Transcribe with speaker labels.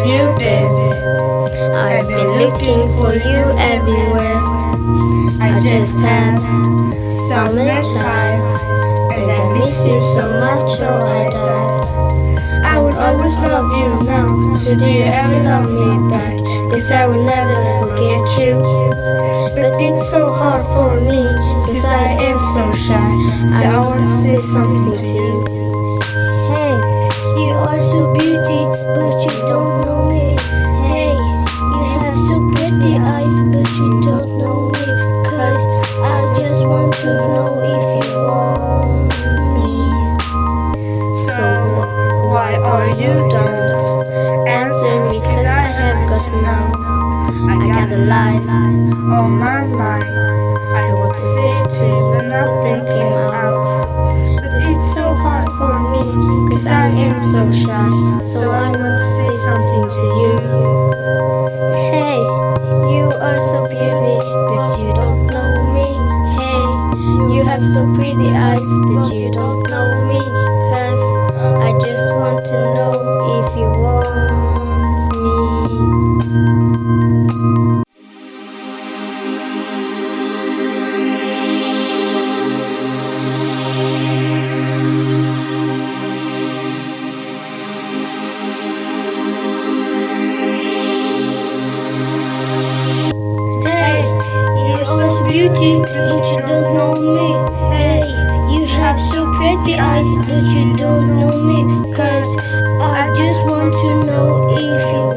Speaker 1: have you been? I've been looking for you everywhere. I just had summertime, and I miss you so much, so I died. I would always love you now, so do you ever love me back? Cause I will never forget you. But it's so hard for me, cause I am so shy. I want to say something to you.
Speaker 2: Know me. Cause I just want to know if you want me.
Speaker 1: So why are you don't answer me? Cause I have got to know. I got a lie on my mind. I say to you, nothing came out. But it's so hard for me, cause I am so shy. So I want to say something to you.
Speaker 2: Have so pretty eyes, beauty, but you don't know me. Hey, you have so pretty eyes, but you don't know me. Cause I just want to know if you